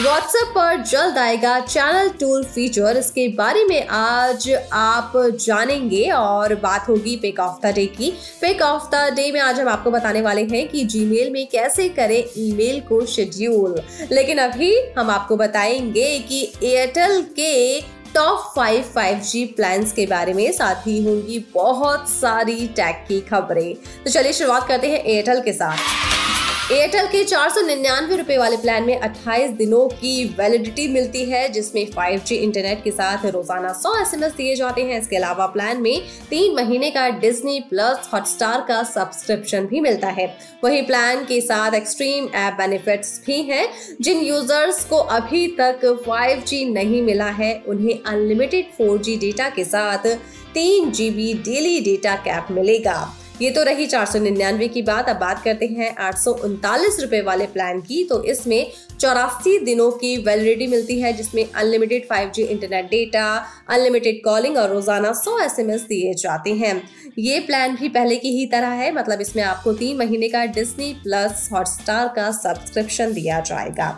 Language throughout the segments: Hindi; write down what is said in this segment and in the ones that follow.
व्हाट्सएप पर जल्द आएगा चैनल टूल फीचर इसके बारे में आज आप जानेंगे और बात होगी पिक ऑफ़ द डे की। पिक ऑफ़ द डे में आज हम आपको बताने वाले हैं कि जीमेल में कैसे करें ईमेल को शेड्यूल लेकिन अभी हम आपको बताएँगे कि एयरटेल के top five five G plan के बारे में। साथ ही होंगी बहुत सारी टैग की खबरें। तो चलिए शुरुआत करते हैं एयरटेल के साथ। एयरटेल के चार सौ निन्यानवे रुपए वाले प्लान में 28 दिनों की वैलिडिटी मिलती है, जिसमें 5G इंटरनेट के साथ रोज़ाना 100 एसएमएस दिए जाते हैं। इसके अलावा प्लान में तीन महीने का डिज्नी प्लस हॉटस्टार का सब्सक्रिप्शन भी मिलता है। वही प्लान के साथ एक्सट्रीम ऐप बेनिफिट्स भी हैं। जिन यूज़र्स को अभी तक 5G नहीं मिला है, उन्हें अनलिमिटेड 4G डेटा के साथ तीन डेली डेटा कैप मिलेगा। ये तो रही चार सौ निन्यानवे की बात। अब बात करते हैं आठ सौ उनतालीस रुपए वाले प्लान की। तो इसमें चौरासी दिनों की वैलिडिटी मिलती है, जिसमें unlimited 5G internet data unlimited calling और रोज़ाना 100 एसएमएस दिए जाते हैं। ये प्लान भी पहले की ही तरह है मतलब इसमें आपको तीन महीने का डिज्नी प्लस हॉटस्टार का सब्सक्रिप्शन दिया जाएगा।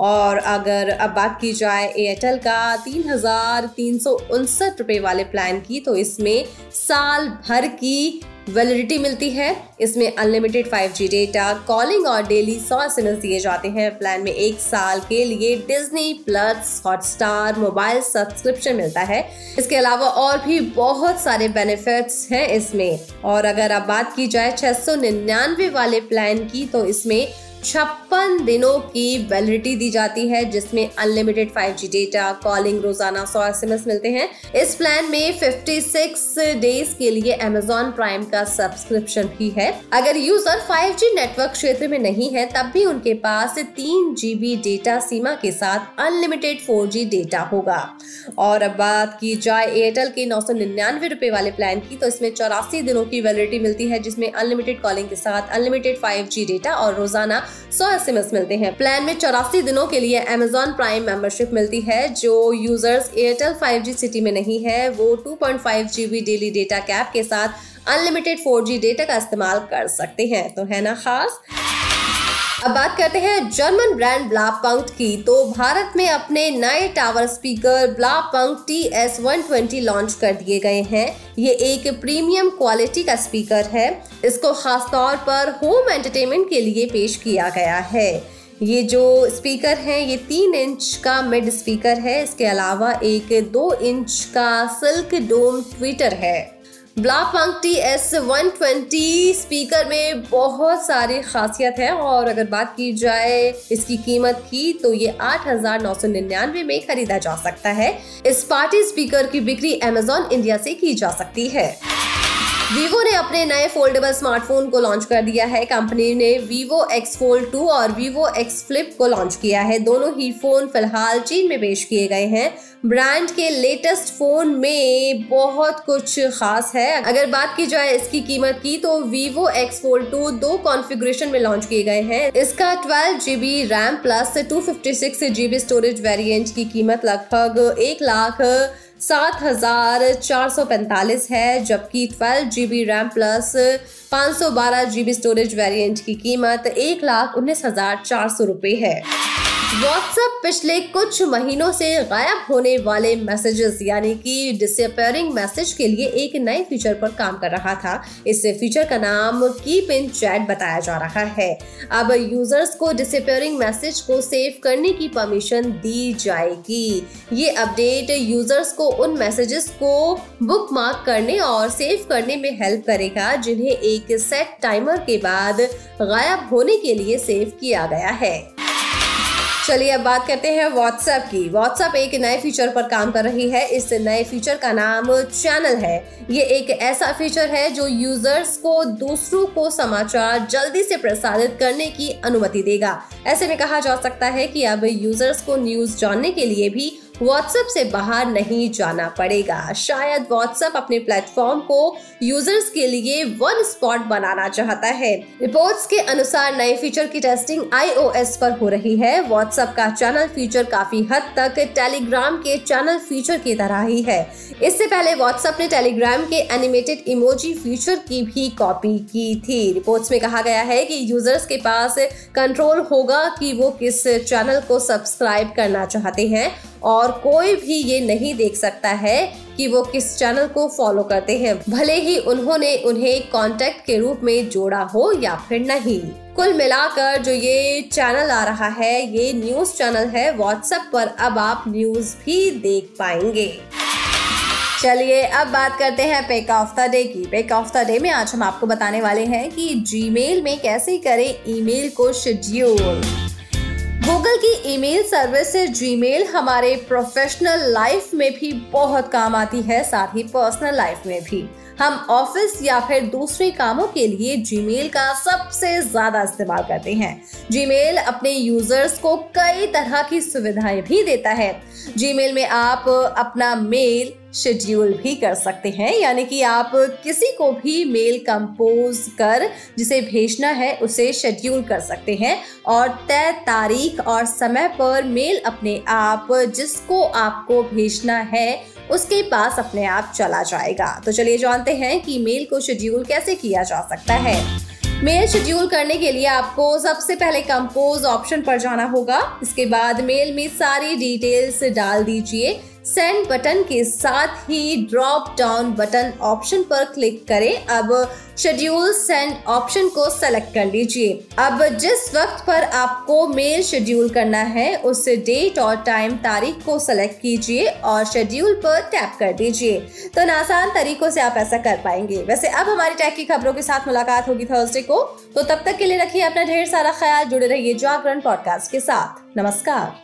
और अगर अब बात की जाए एयरटेल का, तीन हज़ार तीन सौ उनसठ रुपए वाले प्लान की तो इसमें साल भर की वैलिडिटी मिलती है। इसमें अनलिमिटेड 5G डेटा कॉलिंग और डेली सौ एस दिए जाते हैं। प्लान में एक साल के लिए Disney plus Hotstar mobile subscription मिलता है। इसके अलावा और भी बहुत सारे बेनिफिट्स हैं इसमें। और अगर आप बात की जाए छह सौ निन्यानवे वाले प्लान की तो इसमें छप्पन दिनों की वैलिडिटी दी जाती है, जिसमें अनलिमिटेड 5G डेटा कॉलिंग रोज़ाना 100 एसएमएस मिलते हैं। इस प्लान में 56 डेज़ के लिए Amazon प्राइम का सब्सक्रिप्शन भी है। अगर यूज़र 5G नेटवर्क क्षेत्र में नहीं है, तब भी उनके पास तीन जीबी डेटा सीमा के साथ अनलिमिटेड 4G डेटा होगा। और अब बात की जाए एयरटेल के नौ रुपए वाले प्लान की तो इसमें चौरासी दिनों की वैलिडिटी मिलती है, जिसमें अनलिमिटेड कॉलिंग के साथ अनलिमिटेड 5G डेटा और रोज़ाना सौ एस मिलते हैं। प्लान में चौरासी दिनों के लिए अमेजोन प्राइम मेंबरशिप मिलती है, जो यूज़र्स एयरटेल 5G सिटी में नहीं है, वो 2.5 जीबी डेली डेटा कैप के साथ अनलिमिटेड 4G डेटा का इस्तेमाल कर सकते हैं। तो है ना, खास? अब बात करते हैं जर्मन ब्रांड ब्लापंक्ट की। तो भारत में अपने नए tower speaker Blaupunkt T S one twenty launch कर दिए गए हैं। ये एक प्रीमियम क्वालिटी का स्पीकर है। इसको खास तौर पर होम एंटरटेनमेंट के लिए पेश किया गया है। ये जो स्पीकर है, ये तीन इंच का मिड स्पीकर है। इसके अलावा एक दो इंच का सिल्क डोम ट्विटर है। Blaupunkt T S one twenty speaker में बहुत सारी खासियत है और अगर बात की जाए इसकी कीमत की तो ये आठ हज़ार नौ सौ निन्यानवे में खरीदा जा सकता है। इस पार्टी स्पीकर की बिक्री अमेजोन इंडिया से की जा सकती है। वीवो ने अपने नए फोल्डेबल स्मार्टफ़ोन को लॉन्च कर दिया है। कंपनी ने वीवो एक्स फोल्ड टू और वीवो एक्स फ्लिप को लॉन्च किया है। दोनों ही फ़ोन फ़िलहाल चीन में पेश किए गए हैं। ब्रांड के लेटेस्ट फ़ोन में बहुत कुछ खास है। अगर बात की जाए इसकी कीमत की तो वीवो एक्स फोल्ड टू दो कॉन्फ़िगरेशन में लॉन्च किए गए हैं। इसका twelve GB RAM plus two fifty six GB storage variant की कीमत लगभग एक लाख सात हज़ार चार सौ पैंतालीस है, जबकि twelve G B RAM plus पाँच सौ बारह जी बी स्टोरेज वेरियंट की कीमत एक लाख उन्नीस हज़ार चार सौ रुपये है। व्हाट्सएप पिछले कुछ महीनों से गायब होने वाले मैसेजेस यानी कि डिसअपेयरिंग मैसेज के लिए एक नए फीचर पर काम कर रहा था। इस फीचर का नाम कीप इन चैट बताया जा रहा है। अब यूज़र्स को डिसअपेयरिंग मैसेज को सेव करने की परमिशन दी जाएगी। ये अपडेट यूज़र्स को उन मैसेजेस को बुक मार्क करने और सेव करने में हेल्प करेगा, जिन्हें एक सेट टाइमर के बाद गायब होने के लिए सेव किया गया है। चलिए अब बात करते हैं व्हाट्सएप की। व्हाट्सएप एक नए फीचर पर काम कर रही है। इस नए फीचर का नाम चैनल है। ये एक ऐसा फीचर है जो यूज़र्स को, दूसरों को समाचार जल्दी से प्रसारित करने की अनुमति देगा। ऐसे में कहा जा सकता है कि अब यूज़र्स को न्यूज़ जानने के लिए भी व्हाट्सएप से बाहर नहीं जाना पड़ेगा। शायद व्हाट्सएप अपने प्लेटफॉर्म को यूज़र्स के लिए वन स्पॉट बनाना चाहता है। रिपोर्ट्स के अनुसार नए फीचर की टेस्टिंग आईओएस पर हो रही है। व्हाट्सएप का चैनल फीचर काफ़ी हद तक टेलीग्राम के चैनल फीचर की तरह ही है। इससे पहले व्हाट्सएप ने टेलीग्राम के एनिमेटेड इमोजी फीचर की भी कॉपी की थी। रिपोर्ट्स में कहा गया है कि यूज़र्स के पास कंट्रोल होगा कि वो किस चैनल को सब्सक्राइब करना चाहते हैं और कोई भी ये नहीं देख सकता है कि वो किस चैनल को फॉलो करते हैं। भले ही उन्होंने उन्हें कांटेक्ट के रूप में जोड़ा हो या फिर नहीं। कुल मिलाकर जो ये चैनल आ रहा है, ये न्यूज़ चैनल है व्हाट्सएप पर अब आप न्यूज़ भी देख पाएँगे। चलिए, अब बात करते हैं पेक ऑफ़ द डे की। पेक ऑफ़ द डे में आज हम आपको बताने वाले हैं कि जीमेल में कैसे करें ईमेल को शेड्यूल की ईमेल सर्विस से जीमेल हमारे प्रोफेशनल लाइफ में भी बहुत काम आती है, साथ ही पर्सनल लाइफ में भी। हम ऑफ़िस या फिर दूसरे कामों के लिए जीमेल का सबसे ज़्यादा इस्तेमाल करते हैं। जीमेल अपने यूज़र्स को कई तरह की सुविधाएँ भी देता है। जीमेल में आप अपना मेल शेड्यूल भी कर सकते हैं। यानी कि आप किसी को भी मेल कंपोज कर जिसे भेजना है, उसे शेड्यूल कर सकते हैं। और तय तारीख और समय पर मेल अपने आप, जिसको आपको भेजना है, उसके पास अपने आप चला जाएगा। तो चलिए जानते हैं कि मेल को शेड्यूल कैसे किया जा सकता है। मेल शेड्यूल करने के लिए आपको सबसे पहले कंपोज ऑप्शन पर जाना होगा। इसके बाद मेल में सारी डिटेल्स डाल दीजिए। सेंड बटन के साथ ही ड्रॉप डाउन बटन ऑप्शन पर क्लिक करें। अब शेड्यूल सेंड ऑप्शन को सेलेक्ट कर लीजिए। अब जिस वक्त पर आपको मेल शेड्यूल करना है, उस डेट और टाइम तारीख को सेलेक्ट कीजिए और शेड्यूल पर टैप कर दीजिए। तो आसान तरीकों से आप ऐसा कर पाएँगे। वैसे अब हमारी टैक की खबरों के साथ मुलाकात होगी थर्सडे को। तो तब तक के लिए रखिए अपना ढेर सारा ख्याल, जुड़े रहिए जागरण पॉडकास्ट के साथ। नमस्कार।